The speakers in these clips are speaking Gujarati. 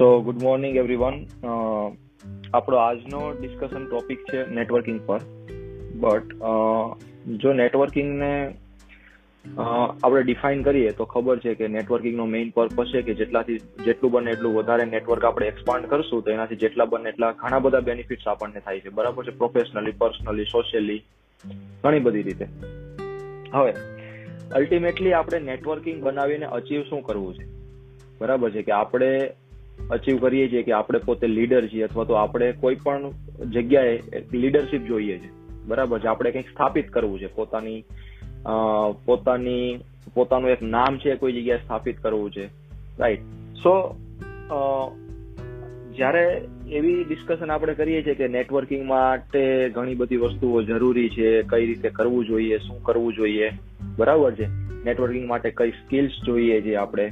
સો ગુડ મોર્નિંગ એવરીવન આપણો આજનો ડિસ્કશન ટોપિક છે નેટવર્કિંગ પર. બટ જો નેટવર્કિંગને આપણે ડિફાઇન કરીએ, તો ખબર છે કે નેટવર્કિંગનો મેઇન પર્પઝ છે કે જેટલાથી, જેટલું બને એટલું વધારે નેટવર્ક આપણે એક્સપાન્ડ કરશું, તો એનાથી જેટલા બને એટલા ઘણા બધા બેનિફિટ્સ આપણને થાય છે. બરાબર છે? પ્રોફેશનલી પર્સનલી સોશિયલી ઘણી બધી રીતે. હવે અલ્ટિમેટલી આપણે નેટવર્કિંગ બનાવીને અચીવ શું કરવું છે? બરાબર છે કે આપણે અચીવ કરીએ છીએ કે આપણે પોતે લીડર છીએ અથવા તો આપણે કોઈ પણ જગ્યાએ લીડરશિપ જોઈએ છે. બરાબર છે? આપણે કંઈક સ્થાપિત કરવું છે. પોતાની પોતાની, પોતાનું એક નામ છે કોઈ જગ્યાએ સ્થાપિત કરવું છે. રાઈટ સો જ્યારે એવી ડિસ્કશન આપણે કરીએ છીએ કે નેટવર્કિંગ માટે ઘણી બધી વસ્તુઓ જરૂરી છે, કઈ રીતે કરવું જોઈએ, શું કરવું જોઈએ. બરાબર છે? નેટવર્કિંગ માટે કઈ સ્કિલ્સ જોઈએ છે આપણે?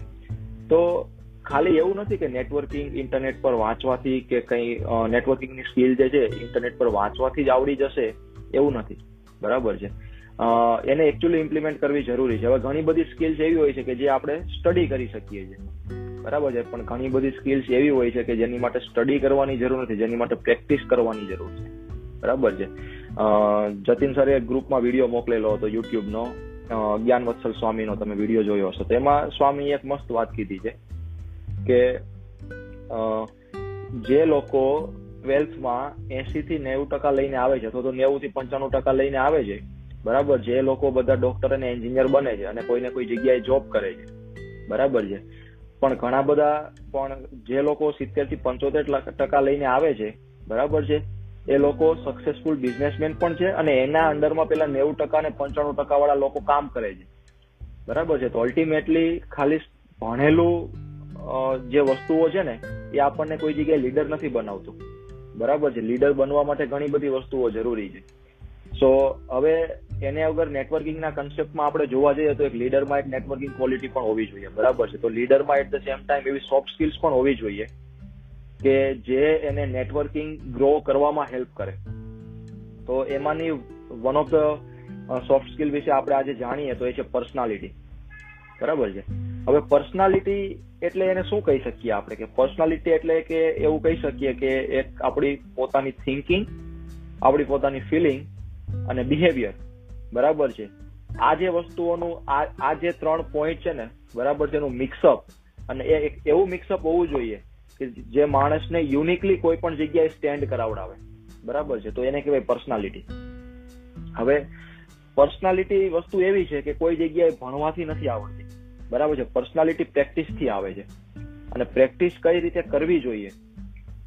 તો ખાલી એવું નથી કે નેટવર્કિંગ ઇન્ટરનેટ પર વાંચવાથી કે કંઈ નેટવર્કિંગની સ્કિલ જે છે ઇન્ટરનેટ પર વાંચવાથી જ આવડી જશે, એવું નથી. બરાબર છે. એને એકચ્યુઅલી ઇમ્પ્લિમેન્ટ કરવી જરૂરી છે. હવે ઘણી બધી સ્કિલ્સ એવી હોય છે કે જે આપણે સ્ટડી કરી શકીએ છીએ. બરાબર છે. પણ ઘણી બધી સ્કિલ્સ એવી હોય છે કે જેની માટે સ્ટડી કરવાની જરૂર નથી, જેની માટે પ્રેક્ટિસ કરવાની જરૂર છે. બરાબર છે. જતીન એક ગ્રુપમાં વીડિયો મોકલેલો હતો યુટ્યુબનો જ્ઞાન વત્સલ સ્વામીનો તમે વીડિયો જોયો હશો. તો એમાં સ્વામી એક મસ્ત વાત કીધી છે. કે જે લોકો ટ્વેલ્થમાં એસી થી નેવું ટકા લઈને આવે છે, અથવા તો નેવું થી પંચાણું ટકા લઈને આવે છે, બરાબર, જે લોકો બધા ડોક્ટર અને એન્જિનિયર બને છે અને કોઈને કોઈ જગ્યાએ જોબ કરે છે, બરાબર છે. પણ ઘણા બધા પણ જે લોકો સિત્તેરથી પંચોતેર ટકા લઈને આવે છે, બરાબર છે, એ લોકો સક્સેસફુલ બિઝનેસમેન પણ છે અને એના અંડરમાં પેલા નેવું ટકા અને પંચાણું ટકા વાળા લોકો કામ કરે છે. બરાબર છે, તો અલ્ટિમેટલી ખાલી ભણેલું જે વસ્તુઓ છે ને, એ આપણને કોઈ જગ્યાએ લીડર નથી બનાવતું. બરાબર છે? લીડર બનવા માટે ઘણી બધી વસ્તુઓ જરૂરી છે. સો હવે એને અગર નેટવર્કિંગના કન્સેપ્ટમાં આપણે જોવા જઈએ તો એક લીડરમાં એક નેટવર્કિંગ ક્વોલિટી પણ હોવી જોઈએ. બરાબર છે? તો લીડરમાં એટ ધ સેમ ટાઈમ એવી સોફ્ટ સ્કિલ્સ પણ હોવી જોઈએ કે જે એને નેટવર્કિંગ ગ્રો કરવામાં હેલ્પ કરે. તો એમાંની one of the soft skill વિશે આપણે આજે જાણીએ તો એ છે પર્સનાલિટી બરાબર છે? હવે પર્સનાલિટી એટલે એને શું કહી શકીએ આપણે? કે પર્સનાલિટી એટલે કે એવું કહી શકીએ કે એક આપણી પોતાની થિંકિંગ આપણી પોતાની ફિલિંગ અને બિહેવિયર બરાબર છે? આ જે વસ્તુઓનું, આ જે ત્રણ પોઈન્ટ છે ને, બરાબર છે, એનું મિક્સઅપ અને એ એક એવું મિક્સઅપ હોવું જોઈએ કે જે માણસને યુનિકલી કોઈ પણ જગ્યાએ સ્ટેન્ડ કરાવડાવે. બરાબર છે? તો એને કહેવાય પર્સનાલિટી હવે પર્સનાલિટી વસ્તુ એવી છે કે કોઈ જગ્યાએ ભણવાથી નથી આવડતી. બરાબર છે? પર્સનાલિટી પ્રેક્ટિસથી આવે છે. અને પ્રેક્ટિસ કઈ રીતે કરવી જોઈએ?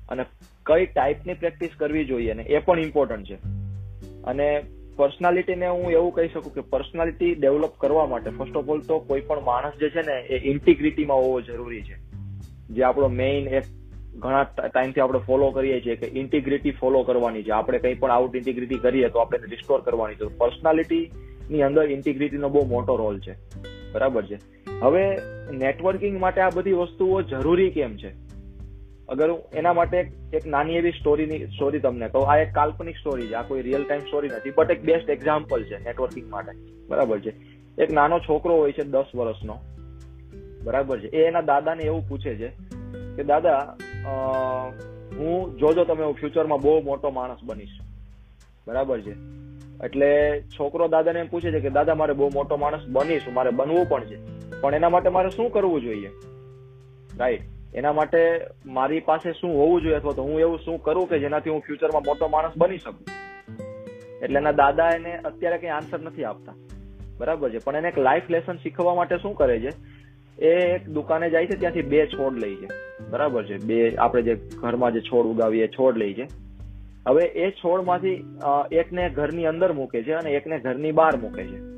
અને કઈ ટાઈપની પ્રેક્ટિસ કરવી જોઈએ? ને એ પણ ઇમ્પોર્ટન્ટ છે. અને પર્સનાલિટીને હું એવું કહી શકું કે પર્સનાલિટી ડેવલપ કરવા માટે ફર્સ્ટ ઓફ ઓલ તો કોઈ પણ માણસ જે છે ને, એ ઇન્ટિગ્રિટીમાં હોવો જરૂરી છે. જે આપણો મેઇન એક ઘણા ટાઈમથી આપણે ફોલો કરીએ છીએ કે ઇન્ટિગ્રિટી ફોલો કરવાની છે. આપણે કંઈ પણ આઉટ ઇન્ટિગ્રિટી કરીએ તો આપણે રિસ્ટોર કરવાની છે. પર્સનાલિટીની અંદર ઇન્ટિગ્રિટીનો બહુ મોટો રોલ છે. બરાબર છે? હવે નેટવર્કિંગ માટે આ બધી વસ્તુઓ જરૂરી કેમ છે? અગર એના માટે એક નાની એવી સ્ટોરીની સ્ટોરી તમને કહું. આ એક કાલ્પનિક સ્ટોરી છે. આ કોઈ રિયલ ટાઈમ સ્ટોરી નથી બટ એક બેસ્ટ એક્ઝામ્પલ છે નેટવર્કિંગ માટે. બરાબર છે? એક નાનો છોકરો હોય છે દસ વર્ષનો. બરાબર છે? એ એના દાદાને એવું પૂછે છે કે, દાદા હું જોજો તમે હું ફ્યુચરમાં બહુ મોટો માણસ બનીશ. બરાબર છે? એટલે છોકરો દાદાને એમ પૂછે છે કે, દાદા, મારે બહુ મોટો માણસ બનીશ. મારે બનવું પણ છે. પણ એના માટે મારે શું કરવું જોઈએ? રાઈટ એના માટે મારી પાસે શું હોવું જોઈએ અથવા તો હું એવું શું કરું કે જેનાથી હું ફ્યુચરમાં મોટો માણસ બની શકું? એટલે એના દાદા એને અત્યારે કઈ આન્સર નથી આપતા. બરાબર છે. પણ એને એક લાઈફ લેસન શીખવા માટે શું કરે છે? એ એક દુકાને જાય છે, ત્યાંથી બે છોડ લઈ છે. બરાબર છે. બે આપણે જે ઘરમાં જે છોડ ઉગાવીએ છોડ લઈ છે. હવે એ છોડમાંથી એકને ઘરની અંદર મૂકે છે અને એકને ઘરની બહાર મૂકે છે.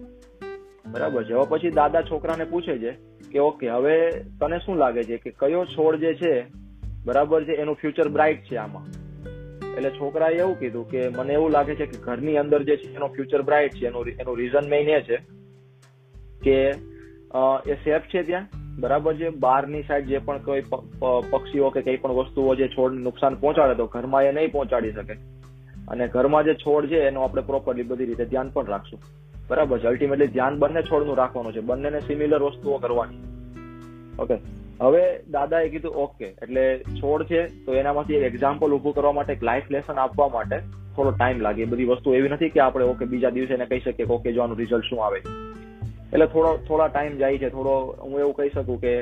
બરાબર છે. હવે પછી દાદા છોકરાને પૂછે છે કે, ઓકે, હવે તને શું લાગે છે કે કયો છોડ જે છે, બરાબર છે, એનું ફ્યુચર બ્રાઇટ છે આમાં? એટલે છોકરાએ એવું કીધું કે, મને એવું લાગે છે કે ઘરની અંદર જે છે, એનો ફ્યુચર બ્રાઇટ છે. એનું એનું રીઝન મેઇન એ છે કે એ સેફ છે ત્યાં, બરાબર છે? બહારની સાઈડ જે પણ કોઈ પક્ષીઓ કે કઈ પણ વસ્તુઓ જે છોડને નુકસાન પહોંચાડે તો ઘરમાં એ નહીં પહોંચાડી શકે. અને ઘરમાં જે છોડ છે, એનું આપણે પ્રોપરલી બધી રીતે ધ્યાન પણ રાખશું. બરાબર છે. અલ્ટિમેટલી ધ્યાન બંને છોડનું રાખવાનું છે. બંનેને સિમિલર વસ્તુઓ કરવાની. ઓકે હવે દાદાએ કીધું ઓકે એટલે છોડ છે, તો એનામાંથી એક એક્ઝામ્પલ ઉભું કરવા માટે એક લાઈફ લેસન આપવા માટે થોડો ટાઈમ લાગે. બધી વસ્તુ એવી નથી કે આપણે ઓકે બીજા દિવસે એને કહી શકીએ ઓકે જો આનું રિઝલ્ટ શું આવે. એટલે થોડો, થોડા ટાઈમ જાય છે. થોડો, હું એવું કહી શકું કે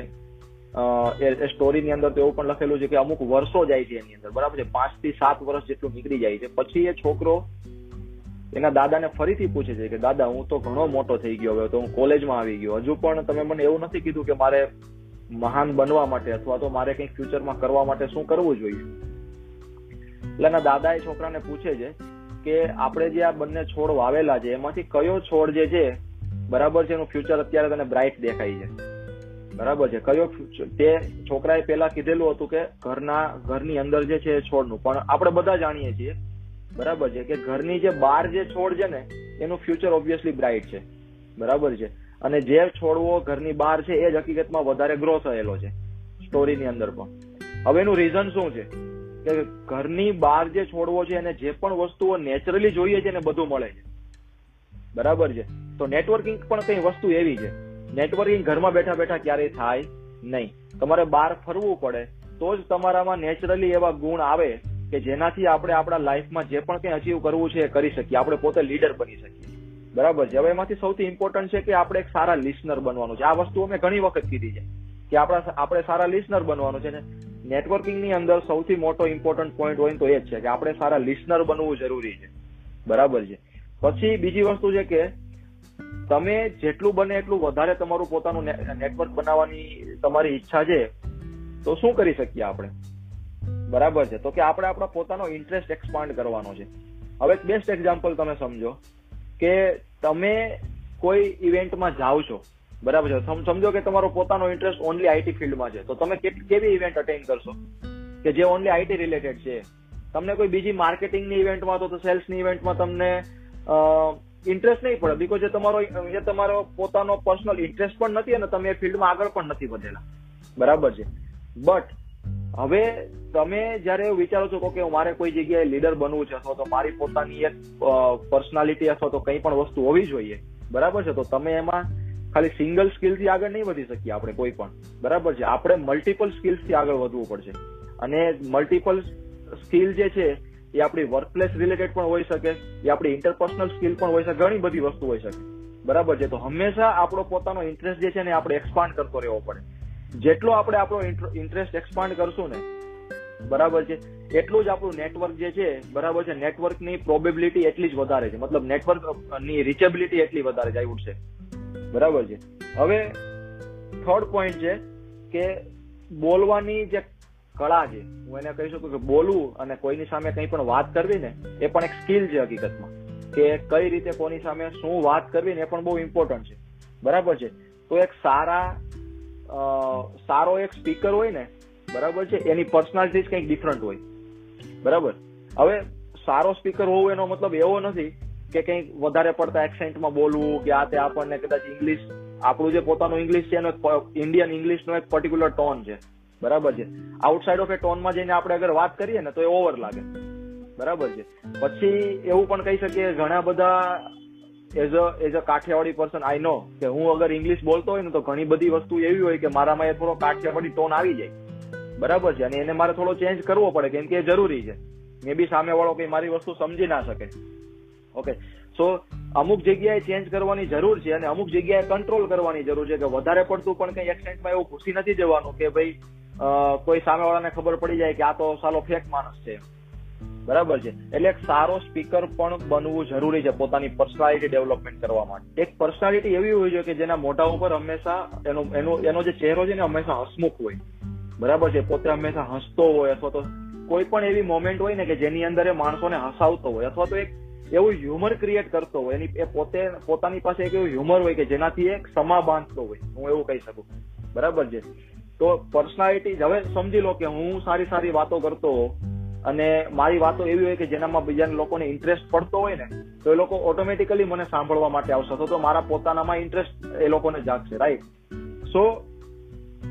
એ સ્ટોરીની અંદર તો એવું પણ લખેલું છે કે અમુક વર્ષો જાય છે એની અંદર. બરાબર છે? પાંચથી સાત વર્ષ જેટલું નીકળી જાય છે. પછી એ છોકરો એના દાદાને ફરીથી પૂછે છે કે, દાદા, હું તો ઘણો મોટો થઈ ગયો, હવે તો હું કોલેજમાં આવી ગયો. હજુ પણ તમે મને એવું નથી કીધું કે મારે મહાન બનવા માટે અથવા તો મારે કંઈક ફ્યુચરમાં કરવા માટે શું કરવું જોઈએ. એટલે એના દાદા એ છોકરાને પૂછે છે કે, આપણે જે આ બંને છોડ વાવેલા છે, એમાંથી કયો છોડ જે છે, બરાબર છે, એનું ફ્યુચર અત્યારે તને બ્રાઇટ દેખાય છે. બરાબર છે. કયો તે છોકરાએ પેલા કીધેલું હતું કે, ઘરના, ઘરની અંદર જે છે છોડનું. પણ આપણે બધા જાણીએ છીએ બરાબર છે કે ઘરની જે બહાર જે છોડ છે ને, એનું ફ્યુચર ઓબ્વિયસલી બ્રાઇટ છે. બરાબર છે. અને જે છોડવો ઘરની બહાર છે, એ જ હકીકતમાં વધારે ગ્રો થયેલો છે સ્ટોરીની અંદર પણ. હવે એનું રીઝન શું છે? કે ઘરની બહાર જે છોડવો છે, એને જે પણ વસ્તુઓ નેચરલી જોઈએ છે ને બધું મળે છે. બરાબર છે. તો નેટવર્કિંગ પણ કઈ વસ્તુ એવી છે. નેટવર્કિંગ ઘરમાં બેઠા બેઠા ક્યારેય થાય નહીં. તમારે બહાર ફરવું પડે, તો જ તમારામાં નેચરલી એવા ગુણ આવે કે જેનાથી આપણે આપણા લાઈફમાં જે પણ કંઈ અચીવ કરવું છે એ કરી શકીએ. આપણે પોતે લીડર બની શકીએ. બરાબર છે? હવે એમાંથી સૌથી ઇમ્પોર્ટન્ટ છે કે આપણે એક સારા લિસનર બનવાનું છે. આ વસ્તુ અમે ઘણી વખત કીધી છે કે આપણા આપણે સારા લિસનર બનવાનું છે ને નેટવર્કિંગની અંદર સૌથી મોટો ઇમ્પોર્ટન્ટ પોઈન્ટ હોય તો એ જ છે કે આપણે સારા લિસનર બનવું જરૂરી છે. બરાબર છે? પછી બીજી વસ્તુ છે કે તમે જેટલું બને એટલું વધારે તમારું પોતાનું નેટવર્ક બનાવવાની તમારી ઈચ્છા છે તો શું કરી શકીએ આપણે? બરાબર છે. તો કે આપણે આપણો પોતાનો ઇન્ટરેસ્ટ એક્સપાન્ડ કરવાનો છે. હવે બેસ્ટ એક્ઝામ્પલ તમે સમજો કે તમે કોઈ ઇવેન્ટમાં જાઓ છો, બરાબર છે? સમજો કે તમારો પોતાનો ઇન્ટરેસ્ટ ઓનલી આઈટી ફિલ્ડમાં છે. તો તમે કેવી ઇવેન્ટ અટેન્ડ કરશો? કે જે ઓનલી આઈટી રિલેટેડ છે. તમને કોઈ બીજી માર્કેટિંગની ઇવેન્ટમાં તો સેલ્સની ઇવેન્ટમાં તમને ઇન્ટરેસ્ટ નહીં પડે. બીકોઝ એ તમારો એ તમારો પોતાનો પર્સનલ ઇન્ટરેસ્ટ પણ નથી અને તમે એ ફિલ્ડમાં આગળ પણ નથી વધેલા. બરાબર છે? બટ હવે તમે જયારે વિચારો છો કે મારે કોઈ જગ્યાએ લીડર બનવું છે અથવા તો મારી પોતાની એક પર્સનાલિટી અથવા તો કંઈ પણ વસ્તુ હોવી જોઈએ, બરાબર છે? તો તમે એમાં ખાલી સિંગલ સ્કિલથી આગળ નહીં વધી શકીએ આપણે કોઈ પણ, બરાબર છે? આપણે મલ્ટિપલ સ્કિલ્સથી આગળ વધવું પડશે. અને મલ્ટિપલ સ્કિલ જે છે, એ આપણી વર્કપ્લેસ રિલેટેડ પણ હોઈ શકે, એ આપણી ઇન્ટરપર્સનલ સ્કિલ પણ હોઈ શકે, ઘણી બધી વસ્તુ હોઈ શકે, બરાબર છે? તો હંમેશા આપણો પોતાનો ઇન્ટરેસ્ટ જે છે ને આપણે એક્સપાન્ડ કરતો રહેવો પડે. જેટલો આપણે આપણો ઇન્ટરેસ્ટ એક્સપાન્ડ કરશું ને, બરાબર છે, એટલું જ આપણું નેટવર્ક જે છે, બરાબર છે નેટવર્કની પ્રોબેબિલિટી એટલી જ વધારે છે. મતલબ નેટવર્કની રીચેબિલિટી એટલી વધારે જાય ઉઠશે બરાબર છે. હવે થર્ડ પોઈન્ટ છે કે બોલવાની જે કળા છે, હું એને કહી શકું કે બોલવું અને કોઈની સામે કંઈ પણ વાત કરવી ને, એ પણ એક સ્કિલ છે હકીકતમાં. કે કઈ રીતે કોની સામે શું વાત કરવી ને એ પણ બહુ ઇમ્પોર્ટન્ટ છે. બરાબર છે. તો એક સારા સારો એક સ્પીકર હોય ને, બરાબર છે, એની પર્સનાલિટી કંઈક ડિફરન્ટ હોય. બરાબર? હવે સારો સ્પીકર હોવું એનો મતલબ એવો નથી કે કંઈક વધારે પડતા એક્સેન્ટમાં બોલવું, કે આ તે આપણને કદાચ ઇંગ્લિશ આપણું જે પોતાનું ઇંગ્લિશ છે એનો ઇન્ડિયન ઇંગ્લિશનો એક પર્ટિક્યુલર ટોન છે. બરાબર છે? આઉટસાઇડ ઓફ એ ટોનમાં જઈને આપણે અગર વાત કરીએ ને તો એ ઓવર લાગે. બરાબર છે? પછી એવું પણ કહી શકીએ, ઘણા બધા as a as a Kathiawadi person I know કે હું અગર ઇંગ્લિશ બોલતો હોય ને, તો ઘણી બધી વસ્તુ એવી હોય કે મારામાં એ થોડો કાઠિયાવાડી ટોન આવી જાય. બરાબર છે? અને એને મારે થોડો ચેન્જ કરવો પડે, કેમ કે એ જરૂરી છે. મે બી સામે વાળો કઈ મારી વસ્તુ સમજી ના શકે. ઓકે સો અમુક જગ્યાએ ચેન્જ કરવાની જરૂર છે અને અમુક જગ્યાએ કંટ્રોલ કરવાની જરૂર છે કે વધારે પડતું પણ કંઈ એક્સટેન્ટમાં એવું ઘૂસી નથી જવાનું કે ભાઈ કોઈ સામેવાળાને ખબર પડી જાય કે આ તો સાલો ફેક માણસ છે. બરાબર છે. એટલે એક સારો સ્પીકર પણ બનવું જરૂરી છે પોતાની પર્સનાલિટી ડેવલપમેન્ટ કરવા માટે. એક પર્સનાલિટી એવી હોય છે કે જેના મોઢા ઉપર હંમેશા એનો એનો એનો જે ચહેરો છે ને હંમેશા હસમુખ હોય. બરાબર છે? પોતે હંમેશા હસતો હોય અથવા તો કોઈ પણ એવી મોમેન્ટ હોય ને કે જેની અંદર એ માણસોને હસાવતો હોય અથવા તો એક એવું હ્યુમર ક્રિએટ કરતો હોય. એની, એ પોતે, પોતાની પાસે એક એવું હ્યુમર હોય કે જેનાથી એક સમા બાંધતો હોય. હું એવું કહી શકું. બરાબર છે? તો પર્સનાલિટી હવે સમજી લો કે હું સારી સારી વાતો કરતો અને મારી વાતો એવી હોય કે જેનામાં બીજા લોકોને ઇન્ટરેસ્ટ પડતો હોય ને, તો એ લોકો ઓટોમેટિકલી મને સાંભળવા માટે આવશે. તો મારા પોતાનામાં ઇન્ટરેસ્ટ એ લોકોને જાગશે રાઈટ સો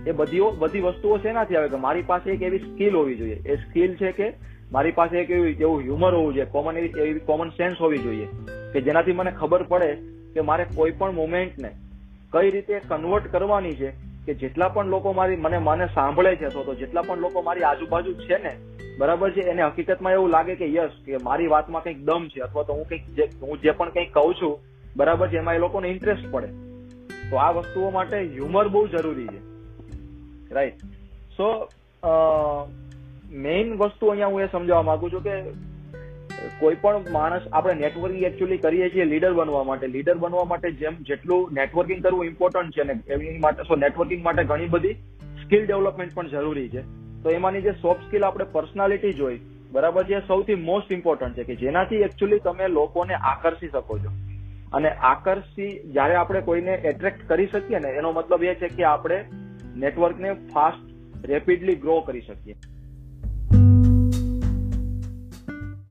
એ બધી બધી વસ્તુઓ શેનાથી આવે? કે મારી પાસે એક એવી સ્કિલ હોવી જોઈએ. એ સ્કિલ છે કે મારી પાસે એક એવી એવું હ્યુમર હોવું જોઈએ કોમન એવી એવી કોમન સેન્સ હોવી જોઈએ, કે જેનાથી મને ખબર પડે કે મારે કોઈ પણ મુમેન્ટને કઈ રીતે કન્વર્ટ કરવાની છે, કે જેટલા પણ લોકો મારી, મને મને સાંભળે છે તો જેટલા પણ લોકો મારી આજુબાજુ છે ને બરાબર છે? એને હકીકતમાં એવું લાગે કે યસ કે મારી વાતમાં કંઈક દમ છે, અથવા તો હું કંઈક હું જે પણ કંઈક કહું છું, બરાબર છે? એમાં એ લોકોને ઇન્ટરેસ્ટ પડે. તો આ વસ્તુઓ માટે હ્યુમર બહુ જરૂરી છે. રાઈટ સો મેઇન વસ્તુ અહીંયા હું એ સમજાવવા માંગુ છું કે કોઈ પણ માણસ, આપણે નેટવર્કિંગ એકચ્યુઅલી કરીએ છીએ લીડર બનવા માટે. લીડર બનવા માટે જેમ, જેટલું નેટવર્કિંગ કરવું ઇમ્પોર્ટન્ટ છે ને એની માટે સો નેટવર્કિંગ માટે ઘણી બધી સ્કિલ ડેવલપમેન્ટ પણ જરૂરી છે. તો એમાંની જે સોફ્ટ સ્કિલ આપણે પર્સનાલિટી જોઈ, બરાબર, જે સૌથી મોસ્ટ ઇમ્પોર્ટન્ટ છે કે જેનાથી એકચ્યુઅલી તમે લોકોને આકર્ષી શકો છો. અને આકર્ષી જ્યારે આપણે કોઈને એટ્રેક્ટ કરી શકીએ ને, એનો મતલબ એ છે કે આપણે નેટવર્કને ફાસ્ટ રેપિડલી ગ્રો કરી શકીએ.